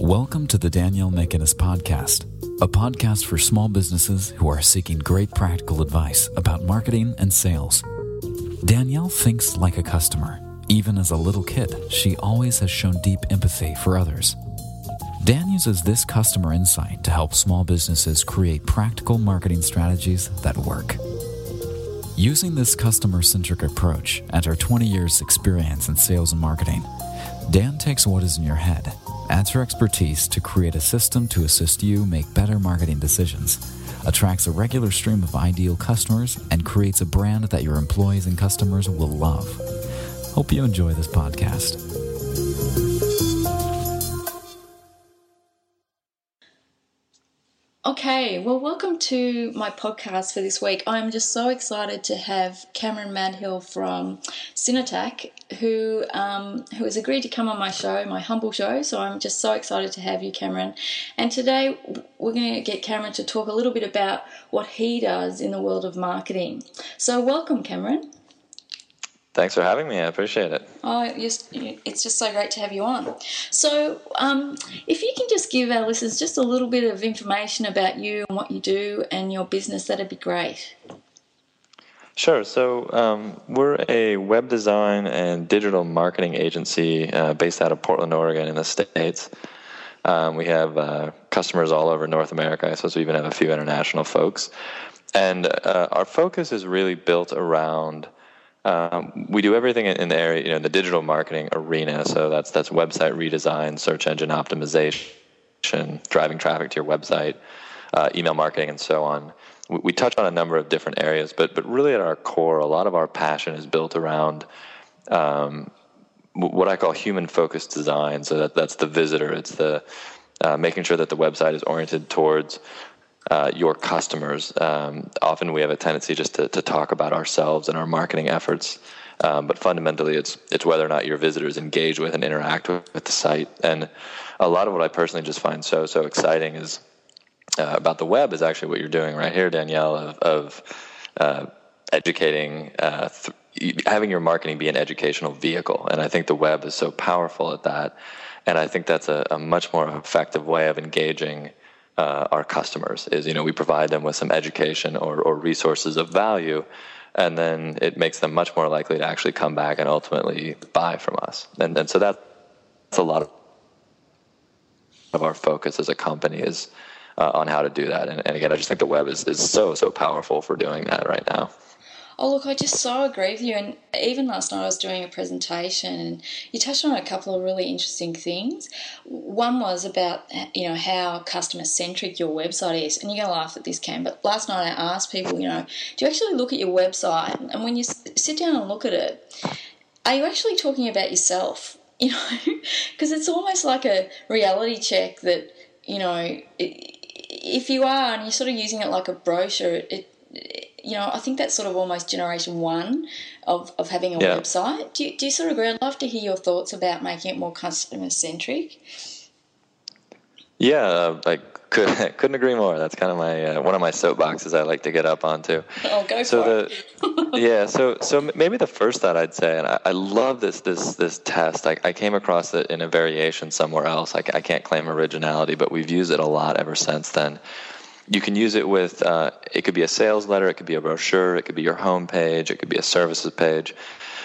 Welcome to the Danielle McInnes Podcast, a podcast for small businesses who are seeking great practical advice about marketing and sales. Danielle thinks like a customer. Even as a little kid, she always has shown deep empathy for others. Dan uses this customer insight to help small businesses create practical marketing strategies that work. Using this customer centric approach and her 20 years' experience in sales and marketing, Dan takes what is in your head, adds her expertise to create a system to assist you make better marketing decisions, attracts a regular stream of ideal customers, and creates a brand that your employees and customers will love. Hope you enjoy this podcast. Okay, well, welcome to my podcast for this week. I'm just so excited to have Cameron Madhill from Cinetac, who um, who has agreed to come on my show, my humble show. So I'm just so excited to have you, Cameron. And today we're going to get Cameron to talk a little bit about what he does in the world of marketing. So welcome, Cameron. Thanks for having me. I appreciate it. Oh, it's just so great to have you on. So, um, if you can just give our listeners just a little bit of information about you and what you do and your business, that'd be great. Sure. So, um, we're a web design and digital marketing agency uh, based out of Portland, Oregon, in the States. Um, we have uh, customers all over North America. I suppose we even have a few international folks. And uh, our focus is really built around um, we do everything in the area, you know, in the digital marketing arena. So that's that's website redesign, search engine optimization, driving traffic to your website, uh, email marketing, and so on. We, we, touch on a number of different areas, but but really at our core, a lot of our passion is built around um, what I call human focused design. So that that's the visitor. It's the uh, making sure that the website is oriented towards uh, your customers. Um, often we have a tendency just to, to talk about ourselves and our marketing efforts, um, but fundamentally it's it's whether or not your visitors engage with and interact with, the site. And a lot of what I personally just find so so exciting is uh, about the web is actually what you're doing right here, Danielle, of, of uh, educating. Uh, th- having your marketing be an educational vehicle, and I think the web is so powerful at that, and I think that's a, a much more effective way of engaging uh, our customers is you know we provide them with some education or, or resources of value and then it makes them much more likely to actually come back and ultimately buy from us. And, and so that's a lot of, of our focus as a company is uh, on how to do that. And, and again i just think the web is, is so so powerful for doing that right now Oh, look, I just so agree with you. And even last night I was doing a presentation and you touched on a couple of really interesting things. One was about, you know, how customer centric your website is. And you're going to laugh at this, Cam, but last night I asked people, you know, do you actually look at your website? And when you sit down and look at it, are you actually talking about yourself? You know, because it's almost like a reality check that, you know, if you are and you're sort of using it like a brochure, it, it you know, I think that's sort of almost generation one of, of having a yeah. website. Do you, do you sort of agree? I'd love to hear your thoughts about making it more customer centric. Yeah, I could, couldn't agree more. That's kind of my uh, one of my soapboxes I like to get up onto. Oh, go so for the, it. yeah, so so maybe the first thought I'd say, and I, I love this this this test. I, I came across it in a variation somewhere else. I, I can't claim originality, but we've used it a lot ever since then you can use it with uh, it could be a sales letter it could be a brochure it could be your home page it could be a services page.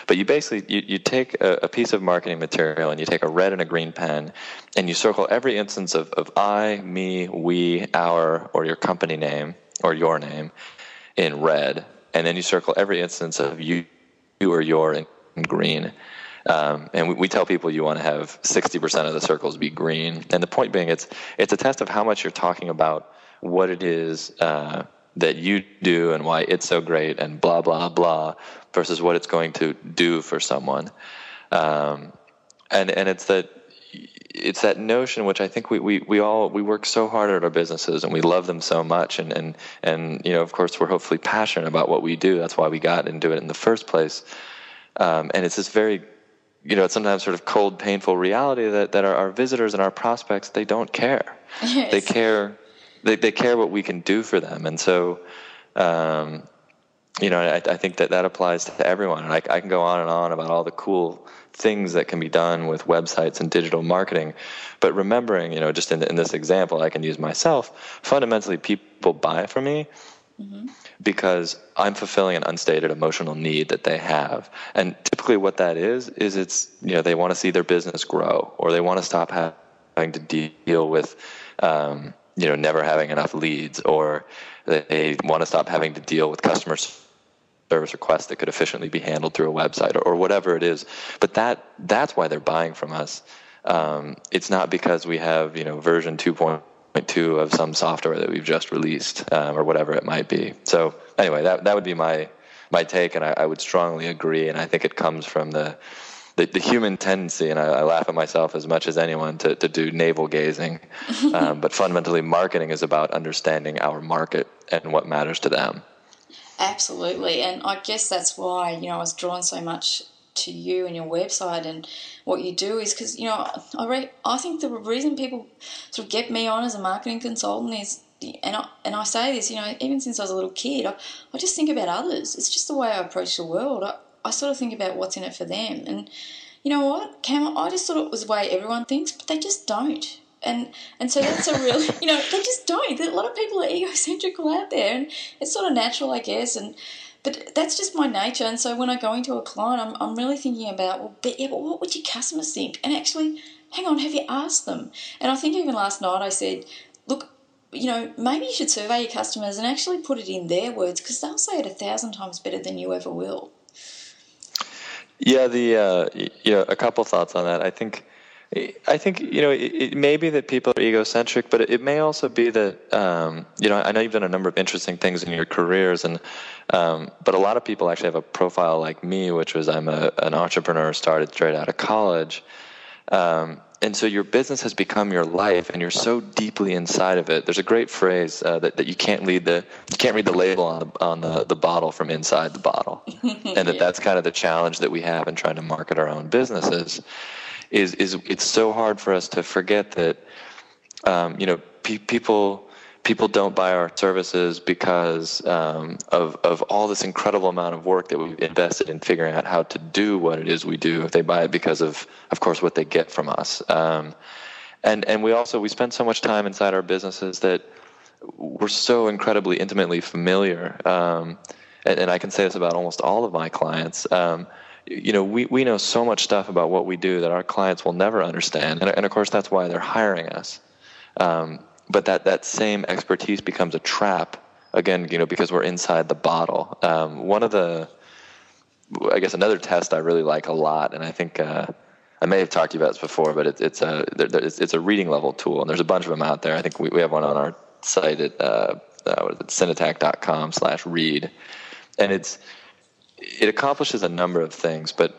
But you basically you, you take a, a, piece of marketing material and you take a red and a green pen and you circle every instance of, of i me we our or your company name or your name in red. And then you circle every instance of you, you or your in, in green um, and we, we, tell people you want to have 60% of the circles be green. And the point being it's it's a test of how much you're talking about what it is uh, that you do and why it's so great and blah blah blah versus what it's going to do for someone. Um, and and it's that it's that notion which I think we, we, we all we work so hard at our businesses and we love them so much and, and and you know of course we're hopefully passionate about what we do. That's why we got into it in the first place. Um, and it's this very you know it's sometimes sort of cold painful reality that, that our, our visitors and our prospects they don't care yes. they care they, they care what we can do for them. And so, um, you know, I, I, think that that applies to everyone. And I, I, can go on and on about all the cool things that can be done with websites and digital marketing. But remembering, you know, just in, in this example, I can use myself. Fundamentally, people buy from me mm-hmm. Because I'm fulfilling an unstated emotional need that they have. And typically, what that is is it's you know they want to see their business grow, or they want to stop having to deal with. Um, you know, never having enough leads, or they want to stop having to deal with customers service requests that could efficiently be handled through a website or, or whatever it is. But that that's why they're buying from us. Um, it's not because we have you know version 2.2 of some software that we've just released um, or whatever it might be. So anyway, that that would be my my take, and I, I would strongly agree. And I think it comes from the the, the, human tendency, and I, I, laugh at myself as much as anyone to, to do navel gazing. Um, but fundamentally, marketing is about understanding our market and what matters to them. Absolutely, and I guess that's why you know I was drawn so much to you and your website and what you do is because you know I re- I think the reason people sort of get me on as a marketing consultant is and I, and I say this you know even since I was a little kid I, I just think about others. It's just the way I approach the world. I, I sort of think about what's in it for them. And you know what? Cam I just thought it was the way everyone thinks but they just don't. And and so that's a real you know they just don't. A lot of people are egocentrical out there and it's sort of natural i guess. And but that's just my nature and so when i go into a client i'm, I'm really thinking about well but yeah but what would your customers think? And actually hang on have you asked them? And i think even last night i said look you know maybe you should survey your customers and actually put it in their words because they'll say it a thousand times better than you ever will. Yeah the uh, know a couple thoughts on that. I think I think you know it, it, may be that people are egocentric, but it, may also be that um, you know I know you've done a number of interesting things in your careers, and um, but a lot of people actually have a profile like me, which was I'm a, an entrepreneur started straight out of college, um, and so your business has become your life, and you're so deeply inside of it. There's a great phrase uh, that, that you can't read the you can't read the label on the, on the, the bottle from inside the bottle, and that yeah. that's kind of the challenge that we have in trying to market our own businesses is is it's so hard for us to forget that um, you know pe- people people don't buy our services because um, of of all this incredible amount of work that we've invested in figuring out how to do what it is we do. If they buy it because of of course what they get from us, um, and and we also we spend so much time inside our businesses that we're so incredibly intimately familiar. Um, and, and, I can say this about almost all of my clients. You know, we, we know so much stuff about what we do that our clients will never understand. And, and of course, that's why they're hiring us. Um, but that, that same expertise becomes a trap, again, you know, because we're inside the bottle. Um, one of the, I guess, another test I really like a lot, and I think uh, I may have talked to you about this before, but it's, it's, a, it's, it's a reading level tool, and there's a bunch of them out there. I think we, we have one on our site at uh, uh, synattack.com slash read. And it's, it accomplishes a number of things, but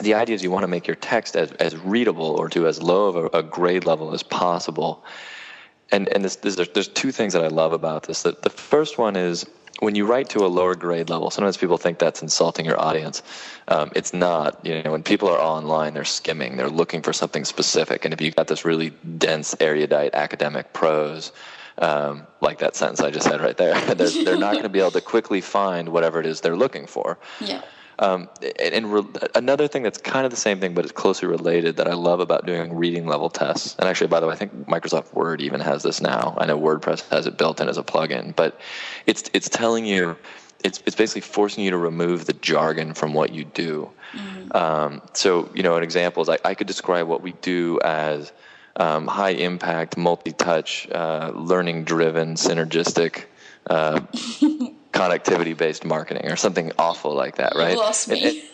the idea is you want to make your text as, as readable or to as low of a, a grade level as possible. And, and this, this, there's two things that I love about this. The, the first one is when you write to a lower grade level, sometimes people think that's insulting your audience. Um, it's not. You know, when people are online, they're skimming, they're looking for something specific. And if you've got this really dense, erudite academic prose, um, like that sentence I just said right there. they're, they're not going to be able to quickly find whatever it is they're looking for. Yeah. Um, and, and re- another thing that's kind of the same thing, but it's closely related that I love about doing reading level tests. And actually, by the way, I think Microsoft Word even has this now. I know WordPress has it built in as a plugin, but it's it's telling you, it's it's basically forcing you to remove the jargon from what you do. Mm-hmm. Um, so you know, an example is I, I could describe what we do as um, high impact, multi touch, uh, learning driven, synergistic. Uh, connectivity based marketing or something awful like that, right? You lost me.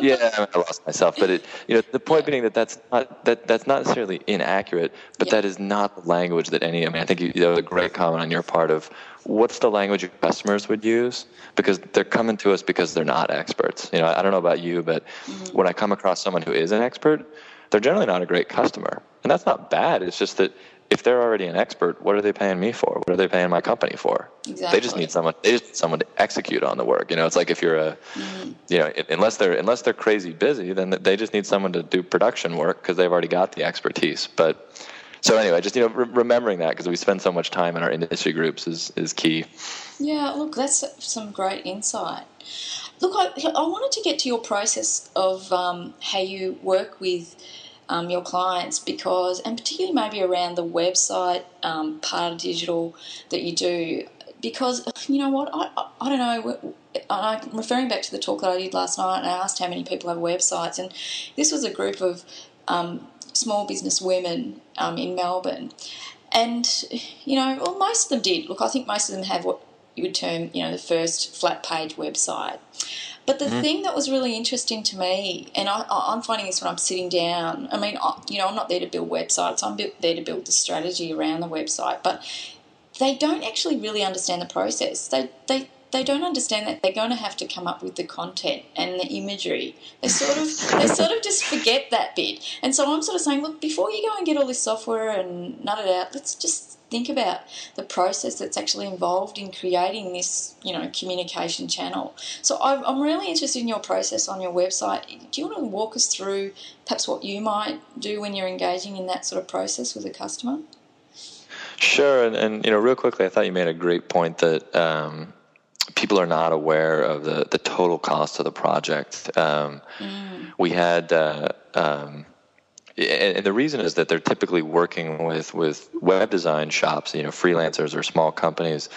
yeah, I lost myself. But it, you know, the point being that that's not that that's not necessarily inaccurate, but yeah. that is not the language that any. I mean, I think you, that was a great comment on your part of what's the language your customers would use because they're coming to us because they're not experts. You know, I don't know about you, but mm-hmm. when I come across someone who is an expert, they're generally not a great customer. And that's not bad. It's just that if they're already an expert, what are they paying me for? What are they paying my company for? Exactly. They just need someone. They just need someone to execute on the work. You know, it's like if you're a, mm-hmm. you know, unless they're unless they're crazy busy, then they just need someone to do production work because they've already got the expertise. But so anyway, just you know, re- remembering that because we spend so much time in our industry groups is is key. Yeah, look, that's some great insight. Look, I, I wanted to get to your process of um, how you work with um, your clients because, and particularly maybe around the website um, part of digital that you do, because you know what, I, I, I don't know. I'm referring back to the talk that I did last night, and I asked how many people have websites, and this was a group of um, small business women um, in Melbourne, and you know, well, most of them did. Look, I think most of them have what you would term, you know, the first flat page website. But the mm-hmm. thing that was really interesting to me, and I, am finding this when I'm sitting down. I mean, I, you know, I'm not there to build websites. I'm there to build the strategy around the website. But they don't actually really understand the process. They they they don't understand that they're going to have to come up with the content and the imagery. They sort of they sort of just forget that bit. And so I'm sort of saying, look, before you go and get all this software and nut it out, let's just think about the process that's actually involved in creating this, you know, communication channel. So I'm really interested in your process on your website. Do you want to walk us through perhaps what you might do when you're engaging in that sort of process with a customer? Sure, and, and you know, real quickly, I thought you made a great point that um, people are not aware of the, the total cost of the project. Um, mm. We had, uh, um, and the reason is that they're typically working with, with web design shops, you know, freelancers or small companies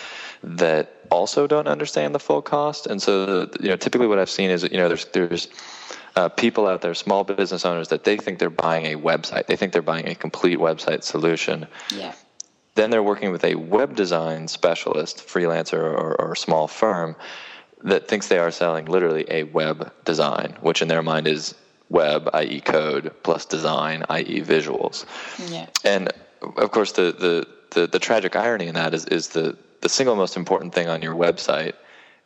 that also don't understand the full cost. And so, you know, typically what I've seen is, you know, there's, there's, uh, people out there, small business owners, that they think they're buying a website. They think they're buying a complete website solution. Yeah. Then they're working with a web design specialist, freelancer, or, or small firm that thinks they are selling literally a web design, which in their mind is web, i.e., code, plus design, i.e., visuals. Yeah. And of course, the, the, the, the, tragic irony in that is, is the, the single most important thing on your website,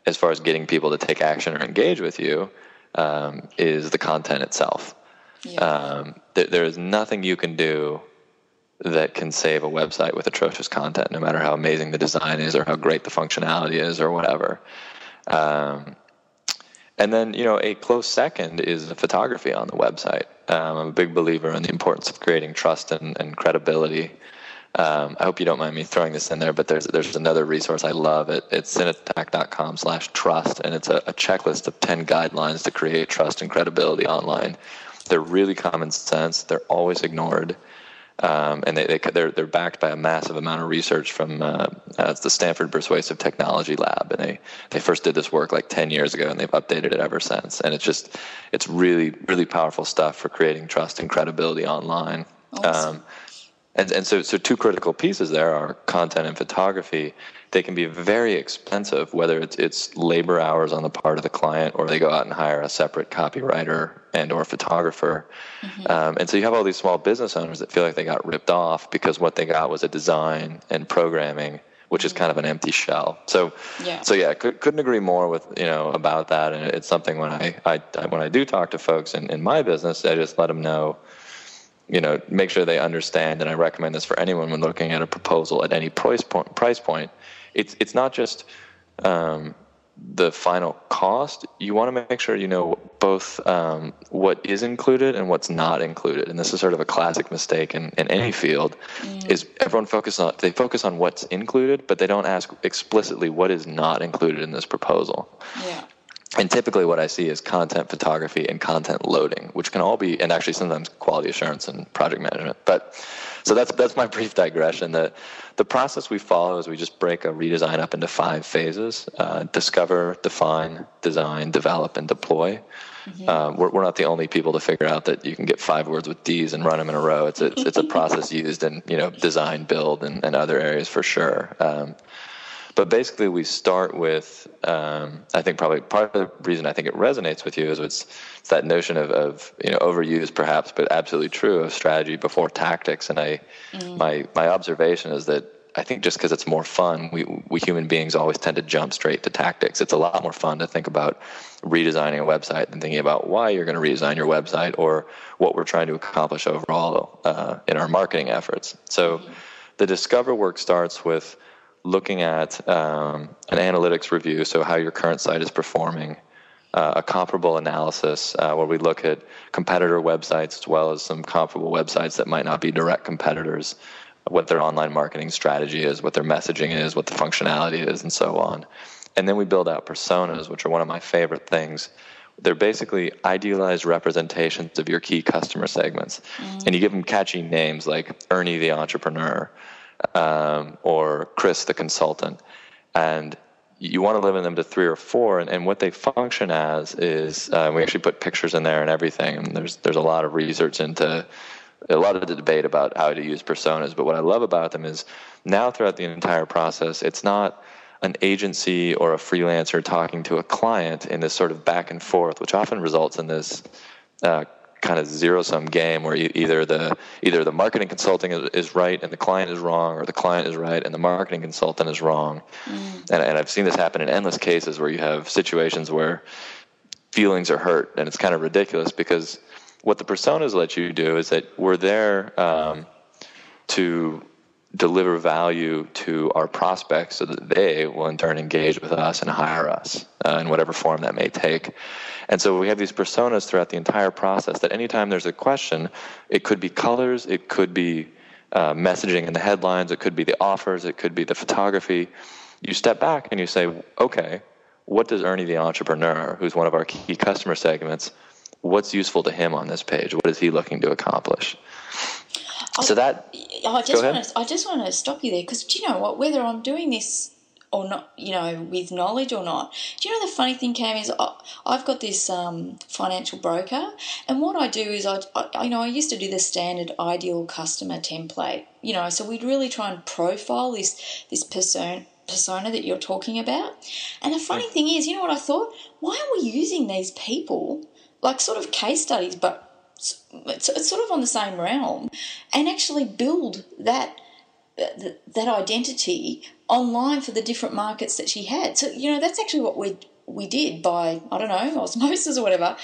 as far as getting people to take action or engage with you, um, is the content itself. Yeah. Um, there, there is nothing you can do that can save a website with atrocious content, no matter how amazing the design is or how great the functionality is or whatever. Um, and then, you know, a close second is the photography on the website. Um, I'm a big believer in the importance of creating trust and, and credibility. Um, I hope you don't mind me throwing this in there, but there's there's another resource I love. It, it's cinetac.com slash trust, and it's a, a checklist of 10 guidelines to create trust and credibility online. They're really common sense. They're always ignored. Um, and they, they they're they're backed by a massive amount of research from uh, uh, the Stanford Persuasive Technology Lab, and they they first did this work like ten years ago, and they've updated it ever since. And it's just it's really really powerful stuff for creating trust and credibility online. Awesome. Um, and and so so two critical pieces there are content and photography they can be very expensive, whether it's it's labor hours on the part of the client or they go out and hire a separate copywriter and or photographer. Mm-hmm. Um, and so you have all these small business owners that feel like they got ripped off because what they got was a design and programming, which is kind of an empty shell. So yeah, so yeah, could, not agree more with you know about that. And it's something when I, I when I do talk to folks in, in my business, I just let them know you know, make sure they understand. And I recommend this for anyone when looking at a proposal at any price point. Price point, it's it's not just um, the final cost. You want to make sure you know both um, what is included and what's not included. And this is sort of a classic mistake in, in any field. Mm. Is everyone focus on they focus on what's included, but they don't ask explicitly what is not included in this proposal. Yeah and typically what I see is content photography and content loading, which can all be, and actually sometimes quality assurance and project management. But so that's that's my brief digression. The the process we follow is we just break a redesign up into five phases: uh, discover, define, design, develop, and deploy. Mm-hmm. Uh, we're, we're not the only people to figure out that you can get five words with D's and run them in a row. It's a, it's a process used in you know design, build, and, and other areas for sure. Um, but basically, we start with um, I think probably part of the reason I think it resonates with you is it's, it's that notion of, of you know overused perhaps, but absolutely true of strategy before tactics. And I mm. my my observation is that I think just because it's more fun, we we human beings always tend to jump straight to tactics. It's a lot more fun to think about redesigning a website than thinking about why you're going to redesign your website or what we're trying to accomplish overall uh, in our marketing efforts. So, mm-hmm. the discover work starts with looking at um, an analytics review, so how your current site is performing, uh, a comparable analysis uh, where we look at competitor websites as well as some comparable websites that might not be direct competitors, what their online marketing strategy is, what their messaging is, what the functionality is, and so on. and then we build out personas, which are one of my favorite things. They're basically idealized representations of your key customer segments. Mm. And you give them catchy names like Ernie the entrepreneur um, or Chris the consultant. And you want to limit them to three or four. And, and what they function as is uh, we actually put pictures in there and everything. And there's, there's a lot of research into a lot of the debate about how to use personas. But what I love about them is now throughout the entire process, it's not an agency or a freelancer talking to a client in this sort of back and forth, which often results in this uh, kind of zero sum game where either the either the marketing consulting is, is, right and the client is wrong, or the client is right and the marketing consultant is wrong. Mm. And, and I've seen this happen in endless cases where you have situations where feelings are hurt, and it's kind of ridiculous because what the personas let you do is that we're there um, to deliver value to our prospects so that they will in turn engage with us and hire us uh, in whatever form that may take. And so we have these personas throughout the entire process that anytime there's a question, it could be colors, it could be uh, messaging in the headlines, it could be the offers, it could be the photography. You step back and you say, okay, what does Ernie the entrepreneur, who's one of our key customer segments, what's useful to him on this page? What is he looking to accomplish? So that I just want to I just want to stop you there because do you know what? Whether I'm doing this or not, you know, with knowledge or not. Do you know the funny thing, Cam, is I, have got this um, financial broker, and what I do is I, I, you know, I used to do the standard ideal customer template, you know, so we'd really try and profile this this person persona that you're talking about. And the funny thing is, you know what I thought? Why are we using these people like sort of case studies, but it's, it's sort of on the same realm, and actually build that that, identity online for the different markets that she had. So you know that's actually what we we did by I don't know osmosis or whatever.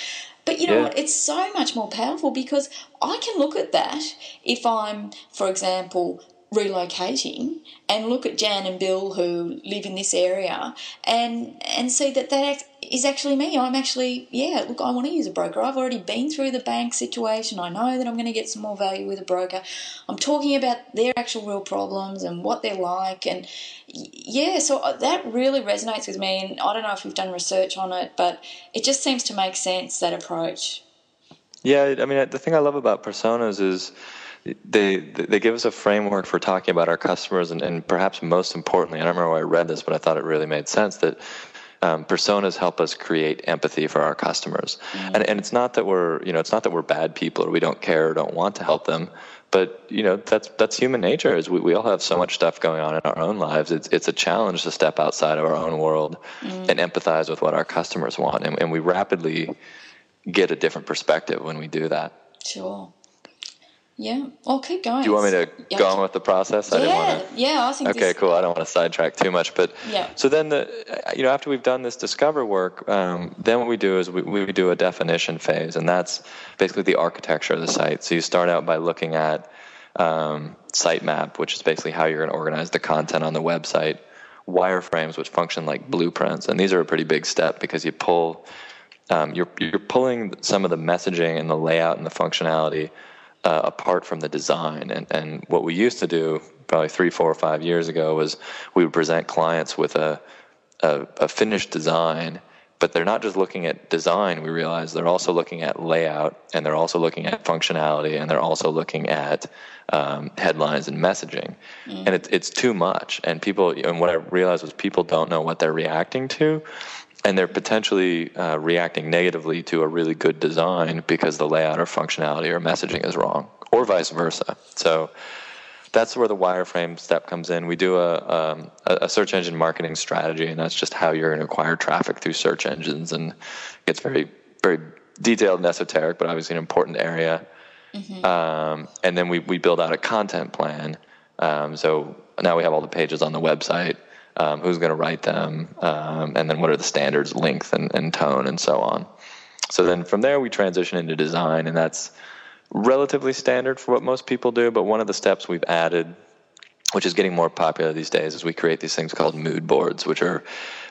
But you know yeah. what? It's so much more powerful because I can look at that if I'm, for example, relocating and look at Jan and Bill who live in this area and and see that that is actually me. I'm actually yeah. Look, I want to use a broker. I've already been through the bank situation. I know that I'm going to get some more value with a broker. I'm talking about their actual real problems and what they're like and yeah. So uh, that really resonates with me. And I don't know if you've done research on it, but it just seems to make sense that approach. Yeah, I mean the thing I love about personas is they they give us a framework for talking about our customers, and, and perhaps most importantly, I don't remember where I read this, but I thought it really made sense that um, personas help us create empathy for our customers. Mm-hmm. And, and it's not that we're, you know, it's not that we're bad people or we don't care or don't want to help them, but you know, that's that's human nature. Is we, we all have so much stuff going on in our own lives. It's it's a challenge to step outside of our own world mm-hmm. and empathize with what our customers want, and, and we rapidly get a different perspective when we do that. Sure. Yeah, I'll keep going. Do you want me to yeah. go on with the process? I yeah, wanna... yeah, I think. Okay, this... cool. I don't want to sidetrack too much, but yeah. So then, the you know, after we've done this discover work, um, then what we do is we, we do a definition phase, and that's basically the architecture of the site. So you start out by looking at um, sitemap, which is basically how you're going to organize the content on the website. Wireframes, which function like blueprints, and these are a pretty big step because you pull, um, you're you're pulling some of the messaging and the layout and the functionality uh, apart from the design. And, and what we used to do probably three, four, or five years ago was we would present clients with a, a, a finished design, but they're not just looking at design, we realize they're also looking at layout and they're also looking at functionality and they're also looking at um, headlines and messaging. Mm. And it, it's too much. And people, and what I realized was people don't know what they're reacting to and they're potentially uh, reacting negatively to a really good design because the layout or functionality or messaging is wrong, or vice versa. So that's where the wireframe step comes in. We do a, um, a search engine marketing strategy, and that's just how you're going to acquire traffic through search engines. And it's very, very detailed and esoteric, but obviously an important area. Mm-hmm. Um, and then we, we build out a content plan. Um, so now we have all the pages on the website um, who's going to write them, um, and then what are the standards, length and, and tone, and so on. So then from there, we transition into design, and that's relatively standard for what most people do. But one of the steps we've added, which is getting more popular these days, is we create these things called mood boards, which are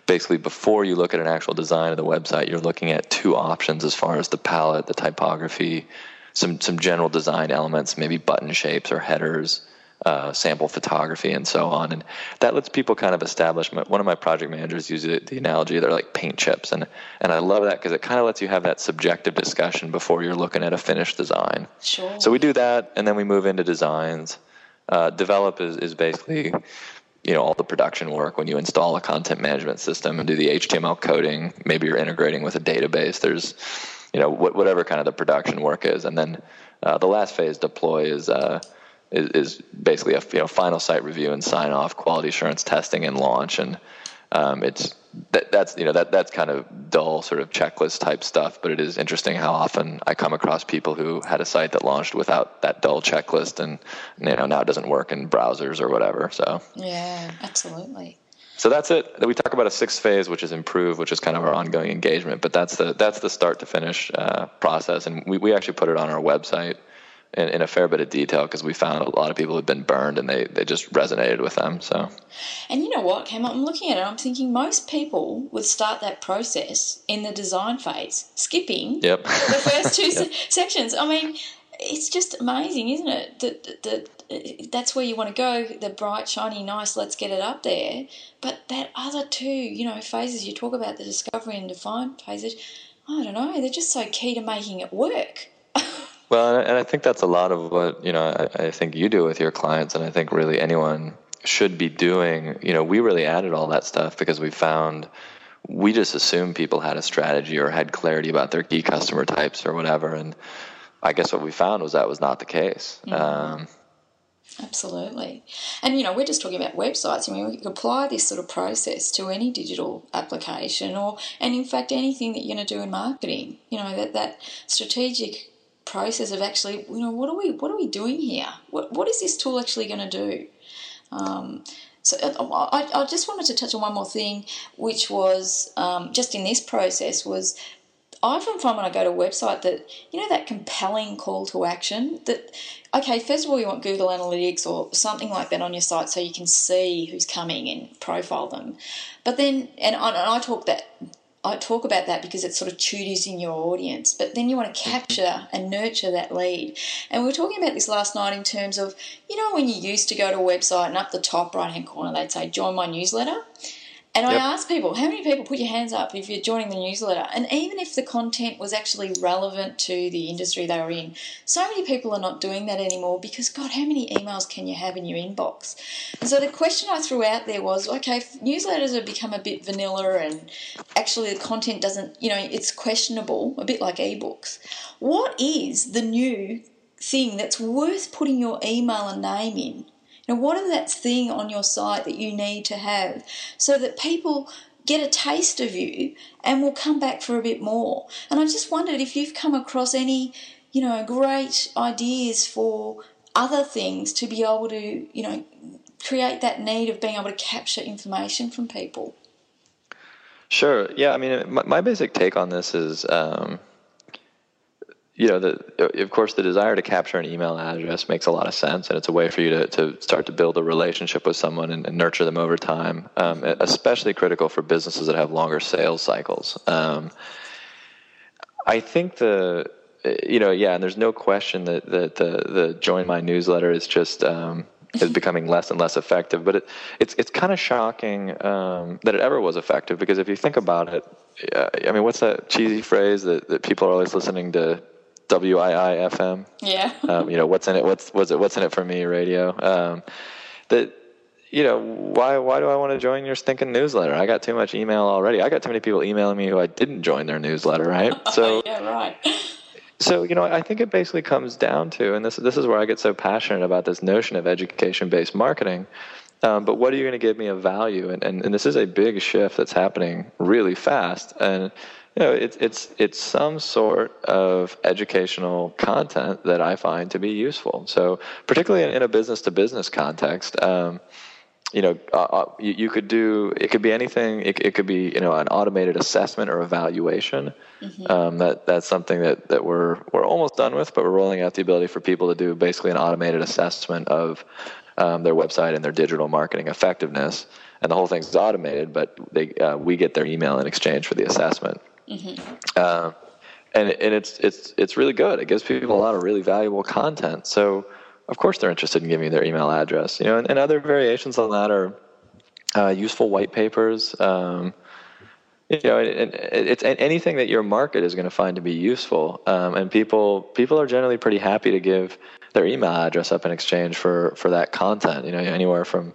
basically before you look at an actual design of the website, you're looking at two options as far as the palette, the typography, some some general design elements, maybe button shapes or headers uh, sample photography and so on. And that lets people kind of establish. My, one of my project managers uses the analogy they're like paint chips, and and I love that because it kind of lets you have that subjective discussion before you're looking at a finished design. Sure. So we do that, and then we move into designs. Uh, develop is, is basically you know all the production work when you install a content management system and do the HTML coding. Maybe you're integrating with a database. There's you know whatever kind of the production work is, and then uh, the last phase deploy is. Uh, is, is basically a you know final site review and sign off, quality assurance testing and launch, and um, it's that, that's you know that that's kind of dull sort of checklist type stuff. But it is interesting how often I come across people who had a site that launched without that dull checklist, and you know now it doesn't work in browsers or whatever. So yeah, absolutely. So that's it. We talk about a sixth phase, which is improve, which is kind of our ongoing engagement. But that's the that's the start to finish uh, process, and we, we actually put it on our website in, in a fair bit of detail because we found a lot of people had been burned and they, they just resonated with them. So, and you know what, came up? I'm looking at it. I'm thinking most people would start that process in the design phase, skipping yep. the first two yep. sections. I mean, it's just amazing, isn't it? That that that's where you want to go. The bright, shiny, nice. Let's get it up there. But that other two, you know, phases you talk about the discovery and define phases. I don't know. They're just so key to making it work. Well, and I think that's a lot of what you know. I, I think you do with your clients, and I think really anyone should be doing. You know, we really added all that stuff because we found we just assumed people had a strategy or had clarity about their key customer types or whatever, and I guess what we found was that was not the case. Mm-hmm. Um, Absolutely. And, you know, we're just talking about websites. I mean, we can apply this sort of process to any digital application or, and in fact, anything that you're going to do in marketing. You know, that, that strategic process of actually, you know, what are we what are we doing here? What what is this tool actually going to do? Um, so uh, I, I just wanted to touch on one more thing, which was um, just in this process was I often find when I go to a website that you know that compelling call to action that okay first of all you want Google Analytics or something like that on your site so you can see who's coming and profile them, but then and I, and I talk that I talk about that because it sort of tutors in your audience, but then you want to mm-hmm. capture and nurture that lead. And we were talking about this last night in terms of, you know, when you used to go to a website and up the top right hand corner they'd say, join my newsletter. And yep. I asked people, how many people put your hands up if you're joining the newsletter? And even if the content was actually relevant to the industry they were in, so many people are not doing that anymore because, God, how many emails can you have in your inbox? And so the question I threw out there was okay, newsletters have become a bit vanilla and actually the content doesn't, you know, it's questionable, a bit like ebooks. What is the new thing that's worth putting your email and name in now, what is that thing on your site that you need to have so that people get a taste of you and will come back for a bit more? And I just wondered if you've come across any, you know, great ideas for other things to be able to, you know, create that need of being able to capture information from people. Sure. Yeah. I mean, my, my basic take on this is. Um, you know, the, of course, the desire to capture an email address makes a lot of sense, and it's a way for you to, to start to build a relationship with someone and, and nurture them over time. Um, especially critical for businesses that have longer sales cycles. Um, I think the, you know, yeah, and there's no question that, that the the join my newsletter is just um, is becoming less and less effective. But it, it's it's kind of shocking um, that it ever was effective because if you think about it, uh, I mean, what's that cheesy phrase that, that people are always listening to WIIFM. Yeah. Um, you know what's in it? What's was it? What's in it for me? Radio. Um, that you know why why do I want to join your stinking newsletter? I got too much email already. I got too many people emailing me who I didn't join their newsletter. Right. So yeah, right. So you know, I think it basically comes down to, and this this is where I get so passionate about this notion of education-based marketing. Um, but what are you going to give me of value? And, and and this is a big shift that's happening really fast. And you know, it's it's it's some sort of educational content that I find to be useful. So, particularly in, in a business to business context, um, you know, uh, uh, you, you, could do it. Could be anything. It, it, could be you know an automated assessment or evaluation. Mm-hmm. Um, that that's something that that we're we're almost done with, but we're rolling out the ability for people to do basically an automated assessment of um, their website and their digital marketing effectiveness. And the whole thing's automated, but they uh, we get their email in exchange for the assessment. Mm-hmm. Uh, and and it's it's it's really good. It gives people a lot of really valuable content. So of course they're interested in giving you their email address. You know, and, and other variations on that are uh, useful white papers. Um, you know, it, it, it's anything that your market is going to find to be useful, um, and people people are generally pretty happy to give their email address up in exchange for for that content. You know, anywhere from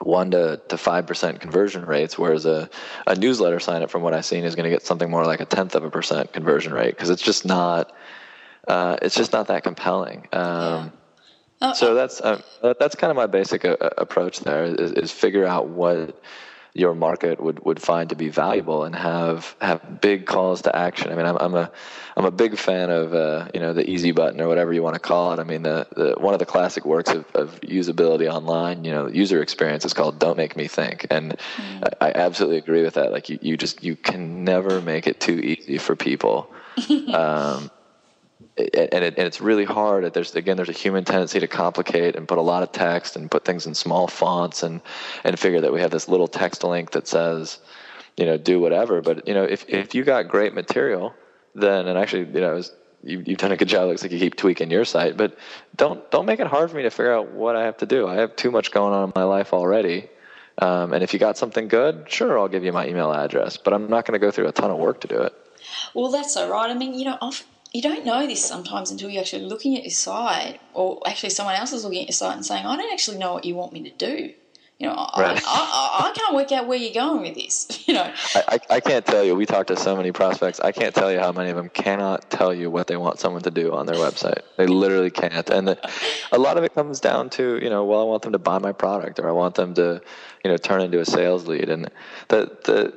one to, to five percent conversion rates, whereas a, a newsletter sign up, from what I've seen, is going to get something more like a tenth of a percent conversion rate because it's just not uh, it's just not that compelling. Um, yeah. oh, so that's uh, that's kind of my basic uh, approach there is, is figure out what your market would, would find to be valuable and have have big calls to action. I mean, I'm, I'm a I'm a big fan of uh, you know the easy button or whatever you want to call it. I mean, the, the one of the classic works of, of usability online, you know, user experience is called "Don't Make Me Think," and mm. I, I, absolutely agree with that. Like you, you just you can never make it too easy for people. um, and, it, and it's really hard. There's again, there's a human tendency to complicate and put a lot of text and put things in small fonts and and figure that we have this little text link that says, you know, do whatever. But you know, if if you got great material, then and actually, you know, you, you've done a good job. It looks like you keep tweaking your site, but don't don't make it hard for me to figure out what I have to do. I have too much going on in my life already. Um, and if you got something good, sure, I'll give you my email address. But I'm not going to go through a ton of work to do it. Well, that's all right. I mean, you know, often you don't know this sometimes until you're actually looking at your site, or actually someone else is looking at your site and saying, "I don't actually know what you want me to do." You know, right. I, I, I, can't work out where you're going with this. You know, I, I can't tell you. We talk to so many prospects. I can't tell you how many of them cannot tell you what they want someone to do on their website. They literally can't. And the, a lot of it comes down to, you know, well, I want them to buy my product, or I want them to, you know, turn into a sales lead. And the the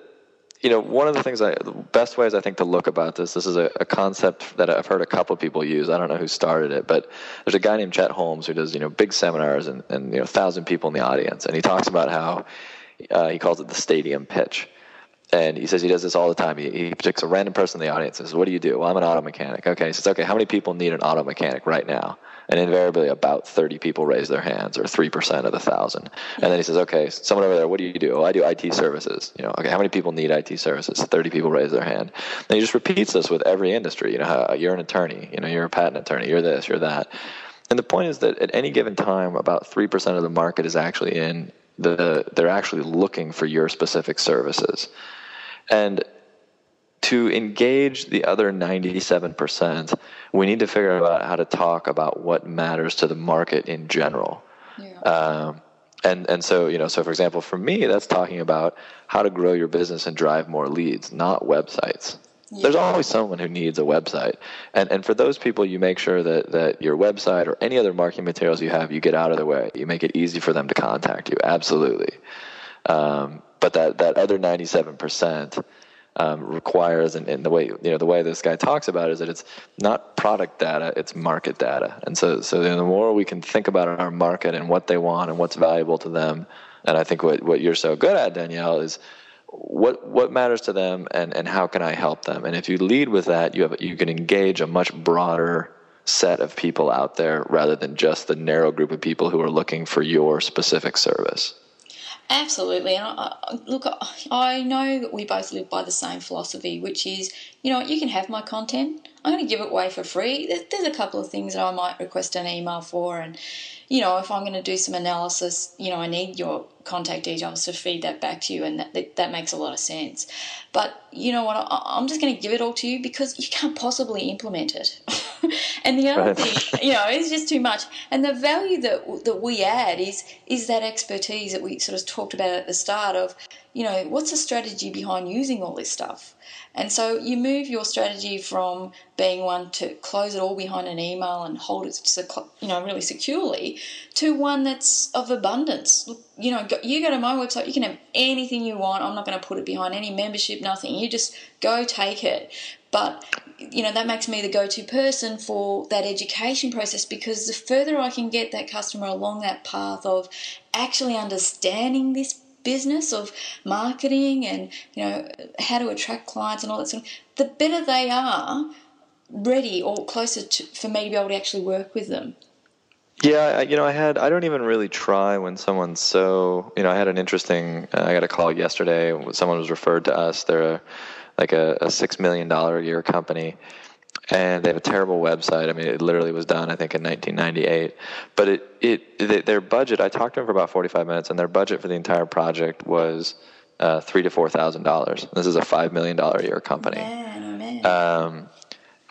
you know, one of the things I, the best ways I think to look about this, this is a, a, concept that I've heard a couple of people use. I don't know who started it, but there's a guy named Chet Holmes who does, you know, big seminars and, and you know, thousand people in the audience. And he talks about how uh, he calls it the stadium pitch. And he says he does this all the time. He, he picks a random person in the audience and says, What do you do? Well, I'm an auto mechanic. Okay. He says, Okay, how many people need an auto mechanic right now? And invariably about 30 people raise their hands or 3% of the thousand. And then he says okay someone over there what do you do? Oh i do it services. You know okay how many people need it services? 30 people raise their hand. And he just repeats this with every industry. You know you're an attorney. You know you're a patent attorney. You're this you're that. And the point is that at any given time about 3% of the market is actually in the they're actually looking for your specific services. And to engage the other 97%, we need to figure out how to talk about what matters to the market in general. Yeah. Um, and and so you know, so for example, for me, that's talking about how to grow your business and drive more leads, not websites. Yeah. There's always someone who needs a website, and and for those people, you make sure that that your website or any other marketing materials you have, you get out of the way. You make it easy for them to contact you. Absolutely. Um, but that that other 97 percent um, requires, and, and, the way you know the way this guy talks about it is that it's not product data, it's market data. And so, so the more we can think about our market and what they want and what's valuable to them, and I think what what you're so good at, Danielle, is what what matters to them and and how can I help them. And if you lead with that, you have you can engage a much broader set of people out there rather than just the narrow group of people who are looking for your specific service. Absolutely. And I, look, I know that we both live by the same philosophy, which is, you know, you can have my content. I'm going to give it away for free. There's a couple of things that I might request an email for, and you know, if I'm going to do some analysis, you know, I need your contact details to feed that back to you, and that, that, makes a lot of sense. But you know what? I, am just going to give it all to you because you can't possibly implement it. and the other thing, you know, it's just too much. And the value that that we add is is that expertise that we sort of talked about at the start of, you know, what's the strategy behind using all this stuff? And so you move your strategy from being one to close it all behind an email and hold it, you know, really securely, to one that's of abundance. You know, you go to my website, you can have anything you want. I'm not going to put it behind any membership, nothing. You just go take it. But you know that makes me the go-to person for that education process because the further I can get that customer along that path of actually understanding this business of marketing and you know how to attract clients and all that sort of the better they are ready or closer to, for me to be able to actually work with them. Yeah you know i had i don't even really try when someone's so you know i had an interesting uh, i got a call yesterday someone was referred to us. They're a, like a, a six million dollar a year company and they have a terrible website. I mean, it literally was done, I think, in 1998. But it, it, their budget. I talked to them for about 45 minutes, and their budget for the entire project was uh, three to four thousand dollars. This is a five million dollar a year company. Man, oh man. Um,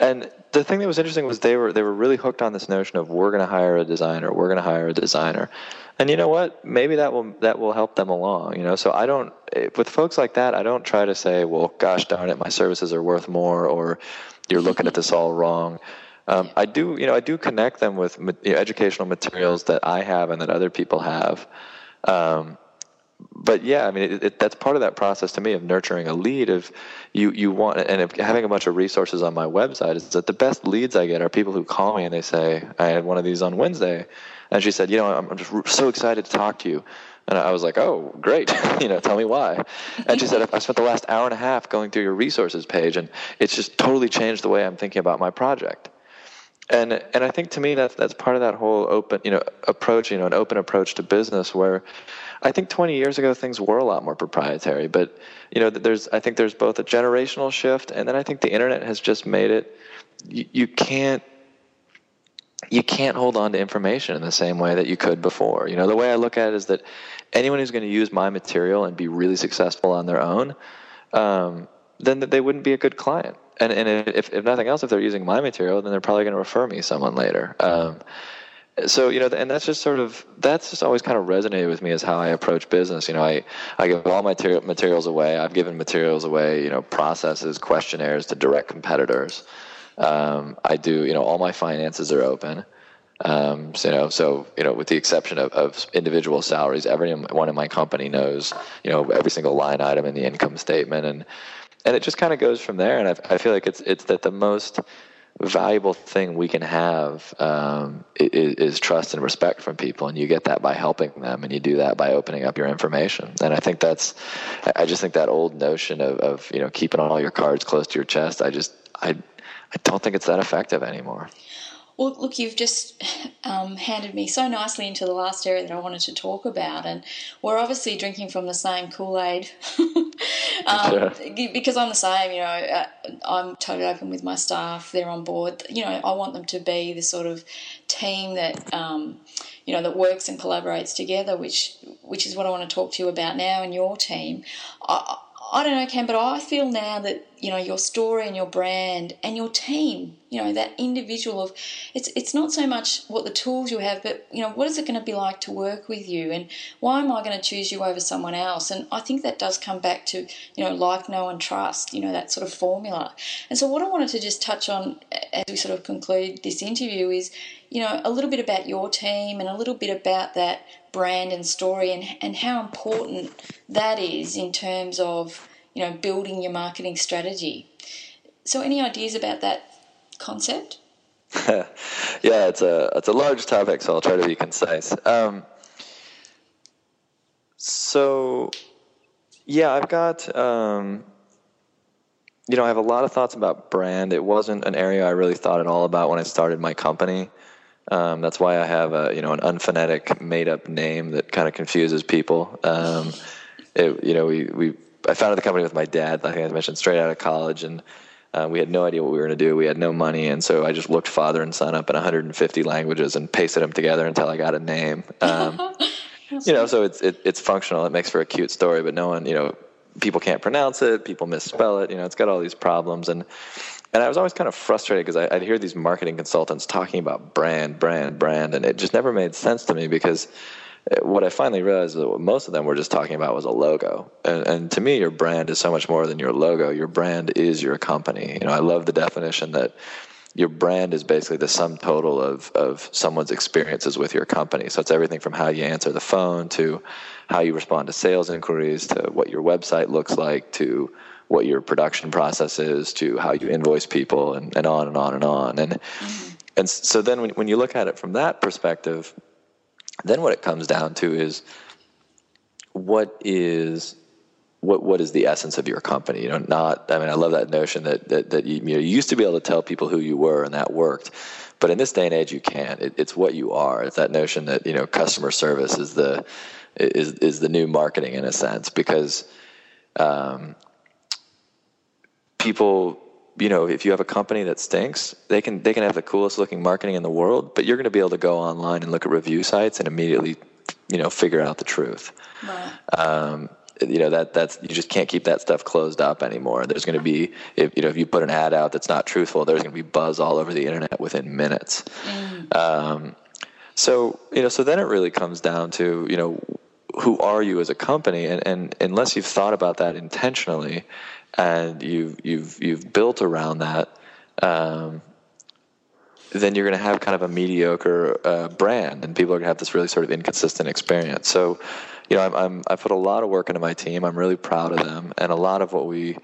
and the thing that was interesting was they were they were really hooked on this notion of we're going to hire a designer, we're going to hire a designer, and you know what? Maybe that will that will help them along. You know, so I don't with folks like that, I don't try to say, well, gosh darn it, my services are worth more, or you're looking at this all wrong. Um, I do, you know, I do connect them with you know, educational materials that I have and that other people have. Um, but yeah, I mean, it, it, that's part of that process to me of nurturing a lead. Of you, you want, and having a bunch of resources on my website is that the best leads I get are people who call me and they say, "I had one of these on Wednesday," and she said, "You know, I'm just so excited to talk to you." And I was like, "Oh, great! you know, tell me why." And she said, "I spent the last hour and a half going through your resources page, and it's just totally changed the way I'm thinking about my project." And and I think to me that's that's part of that whole open, you know, approach, you know, an open approach to business where I think 20 years ago things were a lot more proprietary, but you know, there's I think there's both a generational shift, and then I think the internet has just made it. You, you can't you can't hold on to information in the same way that you could before. You know, the way I look at it is that anyone who's going to use my material and be really successful on their own, um, then they wouldn't be a good client. And, and if, if nothing else, if they're using my material, then they're probably going to refer me someone later. Um, so you know and that's just sort of that's just always kind of resonated with me as how i approach business you know i i give all my materials away i've given materials away you know processes questionnaires to direct competitors um, i do you know all my finances are open. Um, so, you know so you know with the exception of, of individual salaries everyone in my company knows you know every single line item in the income statement. And and it just kind of goes from there. And I, I feel like it's it's that the most valuable thing we can have um, is, is, trust and respect from people, and you get that by helping them, and you do that by opening up your information. And I think that's, I just think that old notion of, of you know keeping all your cards close to your chest, I just, I, I don't think it's that effective anymore. Well, look, you've just um, handed me so nicely into the last area that I wanted to talk about, and we're obviously drinking from the same Kool Aid um, because I'm the same. You know, uh, I'm totally open with my staff; they're on board. You know, I want them to be the sort of team that um, you know that works and collaborates together, which which is what I want to talk to you about now in your team. I, I don't know, Cam, but I feel now that you know your story and your brand and your team, you know that individual of it's it's not so much what the tools you have, but you know what is it going to be like to work with you, and why am I going to choose you over someone else? And I think that does come back to you know like, know, and trust, you know that sort of formula. And so what I wanted to just touch on as we sort of conclude this interview is you know a little bit about your team and a little bit about that brand and story and, and how important that is in terms of you know building your marketing strategy. So any ideas about that concept? Yeah it's a it's a large topic so i'll try to be concise. Um, so yeah i've got um, you know i have a lot of thoughts about brand. It wasn't an area i really thought at all about when i started my company um, that's why I have a you know an unphonetic made up name that kind of confuses people. Um, it, you know, we, we I founded the company with my dad. I think I mentioned straight out of college, and uh, we had no idea what we were going to do. We had no money, and so I just looked father and son up in 150 languages and pasted them together until I got a name. Um, you know, so it's it, it's functional. It makes for a cute story, but no one, you know, people can't pronounce it. People misspell it. You know, it's got all these problems, and and I was always kind of frustrated because I'd hear these marketing consultants talking about brand, brand, brand, and it just never made sense to me because uh, what I finally realized that most of them were just talking about was a logo. And, and, to me, your brand is so much more than your logo. Your brand is your company. You know, I love the definition that your brand is basically the sum total of, of someone's experiences with your company. So it's everything from how you answer the phone to how you respond to sales inquiries to what your website looks like to what your production process is to how you invoice people and, and on and on and on. And mm-hmm. and so then when, when you look at it from that perspective, then what it comes down to is what is what what is the essence of your company? You know, not I mean I love that notion that that, that you, you, know, you used to be able to tell people who you were and that worked. But in this day and age, you can't. It, it's what you are. It's that notion that you know customer service is the is is the new marketing in a sense because um, people you know, if you have a company that stinks, they can they can have the coolest looking marketing in the world, but you're going to be able to go online and look at review sites and immediately, you know, figure out the truth. Um, you know that that's you just can't keep that stuff closed up anymore. There's going to be if you know if you put an ad out that's not truthful, there's going to be buzz all over the internet within minutes. Mm. Um, so you know, so then it really comes down to you know who are you as a company, and, and unless you've thought about that intentionally, and you've you've you've built around that. Um, then you're going to have kind of a mediocre uh, brand, and people are going to have this really sort of inconsistent experience. So, you know, I'm, I'm I put a lot of work into my team. I'm really proud of them, and a lot of what we,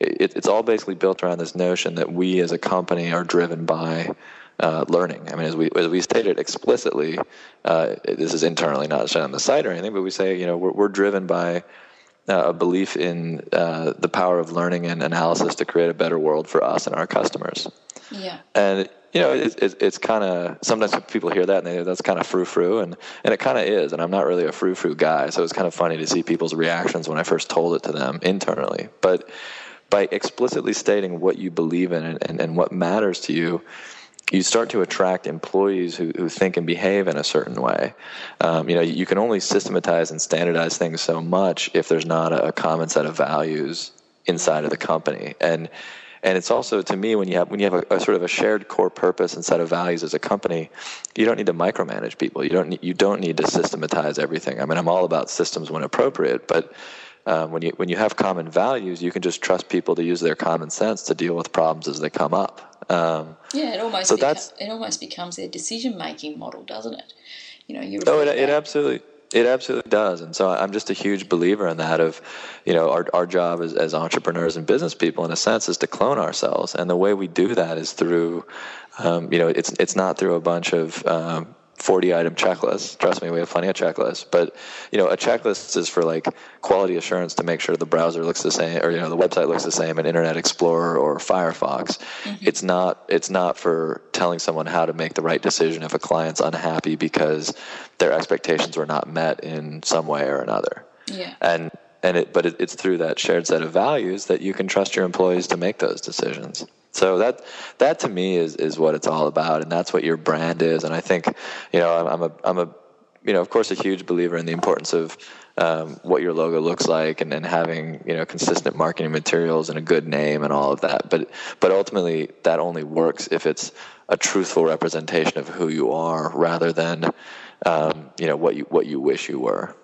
it, it's all basically built around this notion that we as a company are driven by uh, learning. I mean, as we as we stated explicitly, uh, this is internally not shown on the site or anything, but we say you know we're, we're driven by uh, a belief in uh, the power of learning and analysis to create a better world for us and our customers. Yeah. And you know, it's it's, it's kind of sometimes people hear that and they that's kind of frou frou, and and it kind of is. And I'm not really a frou frou guy, so it's kind of funny to see people's reactions when I first told it to them internally. But by explicitly stating what you believe in and, and, and what matters to you, you start to attract employees who, who think and behave in a certain way. Um, you know, you can only systematize and standardize things so much if there's not a, common set of values inside of the company. And and it's also to me when you have when you have a, a, sort of a shared core purpose and set of values as a company, you don't need to micromanage people. You don't need, you don't need to systematize everything. I mean, I'm all about systems when appropriate, but um, when you when you have common values, you can just trust people to use their common sense to deal with problems as they come up. Um, yeah, it almost so beca- that's, it almost becomes their decision making model, doesn't it? You know, you're. Oh, it, it absolutely. It absolutely does, and so I'm just a huge believer in that. Of, you know, our our job as, as entrepreneurs and business people, in a sense, is to clone ourselves, and the way we do that is through, um, you know, it's it's not through a bunch of um, 40 item checklist. Trust me, we have plenty of checklists. But you know, a checklist is for like quality assurance to make sure the browser looks the same, or you know, the website looks the same in Internet Explorer or Firefox. Mm-hmm. It's not. It's not for telling someone how to make the right decision if a client's unhappy because their expectations were not met in some way or another. Yeah. And and it, but it, it's through that shared set of values that you can trust your employees to make those decisions. So that that to me is is what it's all about, and that's what your brand is. And I think, you know, I'm, a I'm a you know, of course, a huge believer in the importance of um, what your logo looks like and, and having you know consistent marketing materials and a good name and all of that. But but ultimately, that only works if it's a truthful representation of who you are, rather than um, you know what you what you wish you were.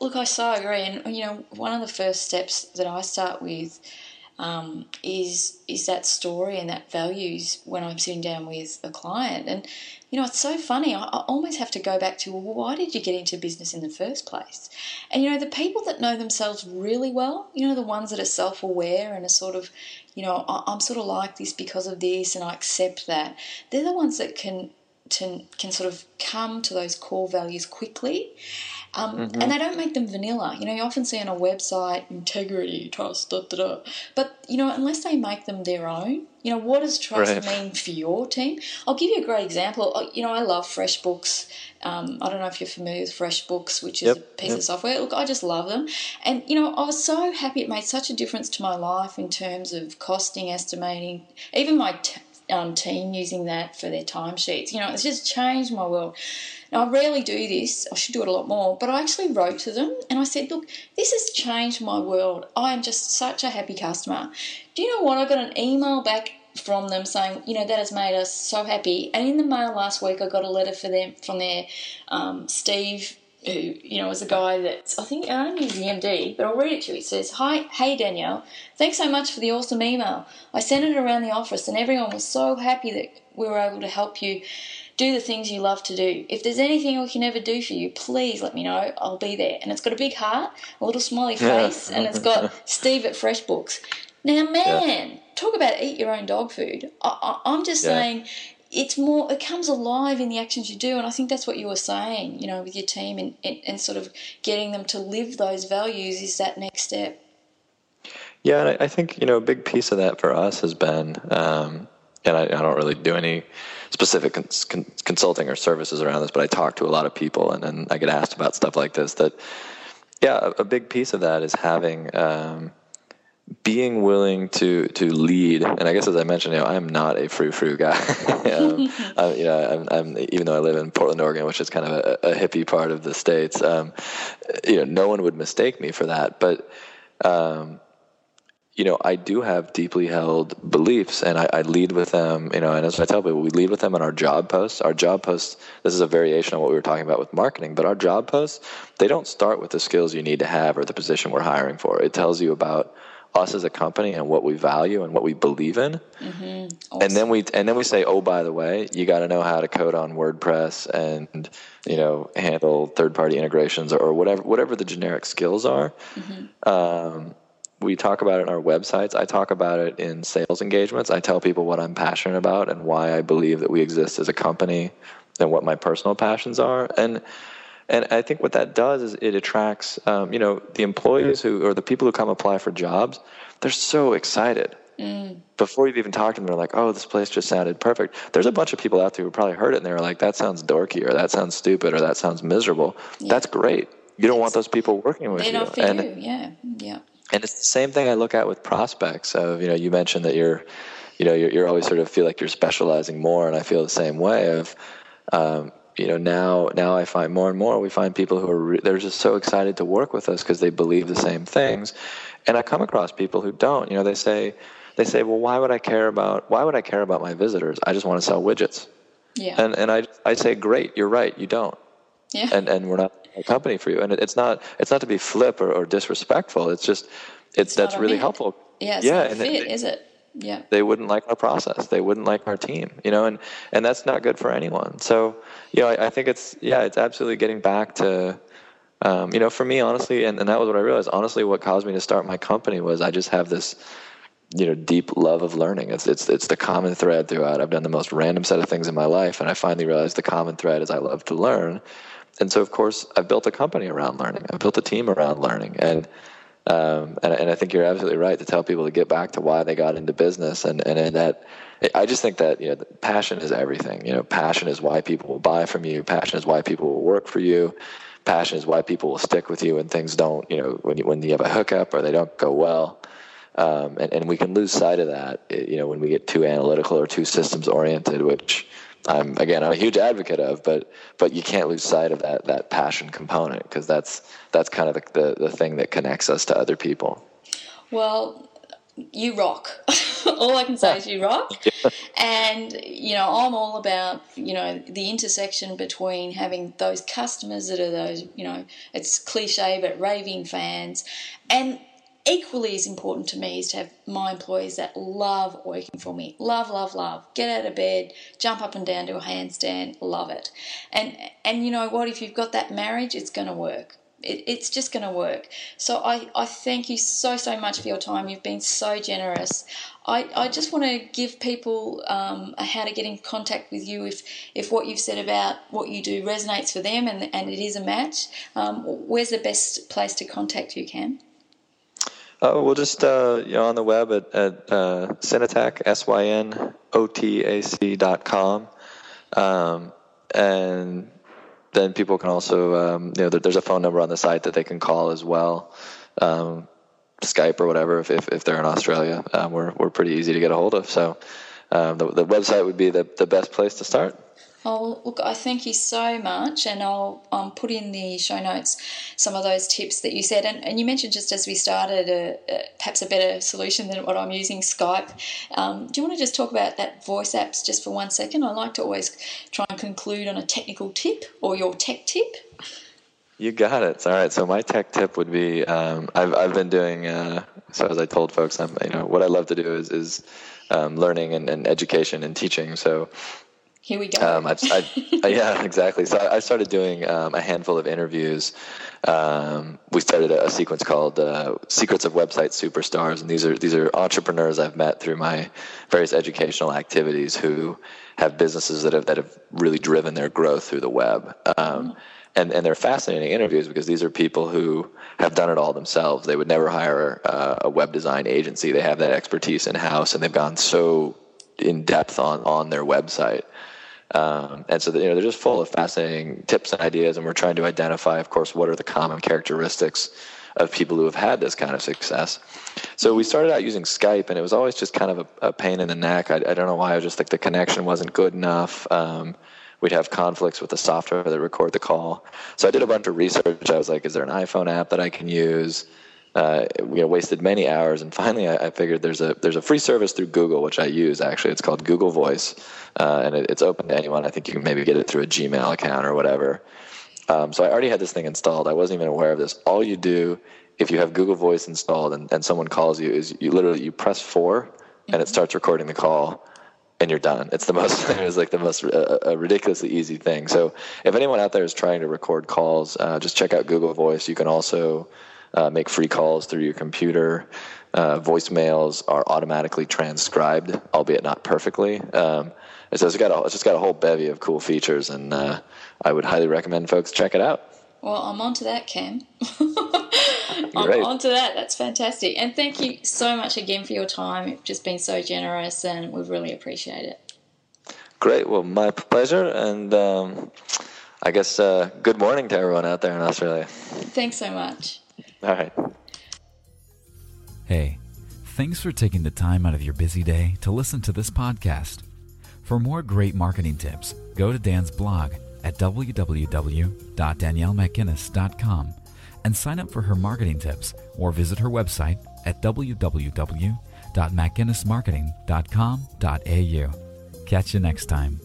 Look, I so agree, and you know, one of the first steps that I start with um, is is that story and that values when I'm sitting down with a client. And you know, it's so funny. I, I almost have to go back to well, why did you get into business in the first place? And you know, the people that know themselves really well, you know, the ones that are self aware and are sort of, you know, I, I'm sort of like this because of this, and I accept that. They're the ones that can to, can sort of come to those core values quickly. Um, mm-hmm. And they don't make them vanilla. You know, you often see on a website integrity, trust, da, da, da. But, you know, unless they make them their own, you know, what does trust right. mean for your team? I'll give you a great example. Uh, you know, I love FreshBooks. Um, I don't know if you're familiar with FreshBooks, which is yep, a piece yep. of software. Look, I just love them. And, you know, I was so happy it made such a difference to my life in terms of costing, estimating, even my t- um, team using that for their timesheets. You know, it's just changed my world. Now, I rarely do this, I should do it a lot more, but I actually wrote to them and I said, Look, this has changed my world. I am just such a happy customer. Do you know what? I got an email back from them saying, you know, that has made us so happy. And in the mail last week, I got a letter for them from their um, Steve who you know was a guy that's I think I don't know he's the MD, but I'll read it to you. It says, "Hi, hey Danielle, thanks so much for the awesome email. I sent it around the office, and everyone was so happy that we were able to help you." Do the things you love to do. If there's anything we can ever do for you, please let me know. I'll be there. And it's got a big heart, a little smiley face, and it's got Steve at FreshBooks. Now, man, yeah. talk about eat your own dog food. I, am just yeah. saying, it's more it comes alive in the actions you do and i think that's what you were saying you know with your team and, and, and sort of getting them to live those values is that next step yeah and I, think you know a big piece of that for us has been um, and I, I, don't really do any specific cons- consulting or services around this but i talk to a lot of people and then i get asked about stuff like this that yeah a, a big piece of that is having um, being willing to to lead, and I guess as I mentioned, you know, I'm not a frou frou guy. um, I, you know, I'm, I'm, even though I live in Portland, Oregon, which is kind of a, a hippie part of the states. Um, you know, no one would mistake me for that, but. Um, you know, I do have deeply held beliefs and I, I, lead with them, you know, and as I tell people, we lead with them in our job posts. Our job posts, this is a variation on what we were talking about with marketing, but our job posts, they don't start with the skills you need to have or the position we're hiring for. It tells you about us as a company and what we value and what we believe in. Mm-hmm. Awesome. And then we and then we say, oh, by the way, you got to know how to code on WordPress and you know handle third party integrations or, or, whatever whatever the generic skills are. Mm-hmm. Um, we talk about it in our websites. I talk about it in sales engagements. I tell people what I'm passionate about and why I believe that we exist as a company and what my personal passions are. And and I think what that does is it attracts, um, you know, the employees who or the people who come apply for jobs. They're so excited. Mm. Before you've even talked to them, they're like, "Oh, this place just sounded perfect." There's a bunch of people out there who probably heard it and they were like, "That sounds dorky," or "That sounds stupid," or "That sounds miserable." Yeah. That's great. You don't want those people working with they you. Not for and, you. Yeah, yeah. And it's the same thing I look at with prospects. Of you know, you mentioned that you're, you know, you're, you're always sort of feel like you're specializing more, and I feel the same way. Of, um, you know, now now I find more and more we find people who are re- they're just so excited to work with us because they believe the same things, and I come across people who don't. You know, they say they say, well, why would I care about why would I care about my visitors? I just want to sell widgets. Yeah. And and I I say, great, you're right, you don't. Yeah. And and we're not company for you. And it's not it's not to be flip or, or disrespectful. It's just it's, it's that's really helpful. Yeah, yeah, and fit, it, is it? Yeah. They wouldn't like our process. They wouldn't like our team, you know, and and that's not good for anyone. So, you know, I, I think it's yeah, it's absolutely getting back to um, you know, for me, honestly, and, and that was what I realized. Honestly, what caused me to start my company was I just have this, you know, deep love of learning. It's it's it's the common thread throughout. I've done the most random set of things in my life, and I finally realized the common thread is I love to learn and so of course I've built a company around learning. I've built a team around learning, and um, and, and I think you're absolutely right to tell people to get back to why they got into business, and and, and that I just think that you know passion is everything. You know, passion is why people will buy from you. Passion is why people will work for you. Passion is why people will stick with you when things don't. You know, when you, when you have a hookup or they don't go well. Um, and, and we can lose sight of that, you know, when we get too analytical or too systems oriented, which I'm again I'm a huge advocate of, but but you can't lose sight of that that passion component because that's that's kind of the, the, the thing that connects us to other people. Well, you rock. all I can say is you rock. and you know, I'm all about you know the intersection between having those customers that are those you know it's cliche but raving fans, and equally as important to me is to have my employees that love working for me. Love, love, love. Get out of bed, jump up and down to a handstand, love it. And and you know what? If you've got that marriage, it's going to work. It, it's just going to work. So I, I thank you so, so much for your time. You've been so generous. I, I just want to give people um, how to get in contact with you if, if what you've said about what you do resonates for them and, and it is a match. Um, where's the best place to contact you, Cam? Uh, we'll just uh, you know on the web at, at uh, Synotac S Y N O T A C dot com, um, and then people can also um, you know there's a phone number on the site that they can call as well, um, Skype or whatever if, if, if they're in Australia. Um, we're we're pretty easy to get a hold of. So um, the the website would be the the best place to start. Oh, look, I thank you so much, and I'll um, put in the show notes some of those tips that you said. And, and you mentioned just as we started, a, a, perhaps a better solution than what I'm using, Skype. Um, do you want to just talk about that voice apps just for one second? I like to always try and conclude on a technical tip or your tech tip. You got it. All right. So my tech tip would be um, I've I've been doing uh, so as I told folks I'm you know what I love to do is is um, learning and, and education and teaching. So here we go. Um, I've, I, yeah, exactly. So I, started doing um, a handful of interviews. Um, we started a, a sequence called uh, "Secrets of Website Superstars," and these are these are entrepreneurs I've met through my various educational activities who have businesses that have that have really driven their growth through the web. Um, and, and they're fascinating interviews because these are people who have done it all themselves. They would never hire uh, a web design agency. They have that expertise in house, and they've gone so in depth on on their website. Um, and so, you know, they're just full of fascinating tips and ideas, and we're trying to identify, of course, what are the common characteristics of people who have had this kind of success. So we started out using Skype, and it was always just kind of a, a pain in the neck. I, I, don't know why. I was just like the connection wasn't good enough. Um, we'd have conflicts with the software that record the call. So I did a bunch of research. I was like, is there an iPhone app that I can use? Uh, we wasted many hours, and finally, I, I, figured there's a there's a free service through Google which I use. Actually, it's called Google Voice, uh, and it, it's open to anyone. I think you can maybe get it through a Gmail account or whatever. Um, so I already had this thing installed. I wasn't even aware of this. All you do if you have Google Voice installed and, and someone calls you is you literally you press 4 and it mm-hmm. starts recording the call and you're done. It's the most, it's like the most uh, ridiculously easy thing. So if anyone out there is trying to record calls, uh, just check out Google Voice. You can also uh, make free calls through your computer. Uh, voicemails are automatically transcribed, albeit not perfectly. Um, so it's got a, it's just got a whole bevy of cool features, and uh, I would highly recommend folks check it out. Well, I'm on to that, Cam. I'm on to that. That's fantastic. And thank you so much again for your time. You've just been so generous, and we really appreciate it. Great. Well, my pleasure. And um, I guess uh, good morning to everyone out there in Australia. Thanks so much. All right. Hey, thanks for taking the time out of your busy day to listen to this podcast. For more great marketing tips, go to Dan's blog at www.daniellemcginnis.com and sign up for her marketing tips or visit her website at www.mcginnismarketing.com.au. Catch you next time.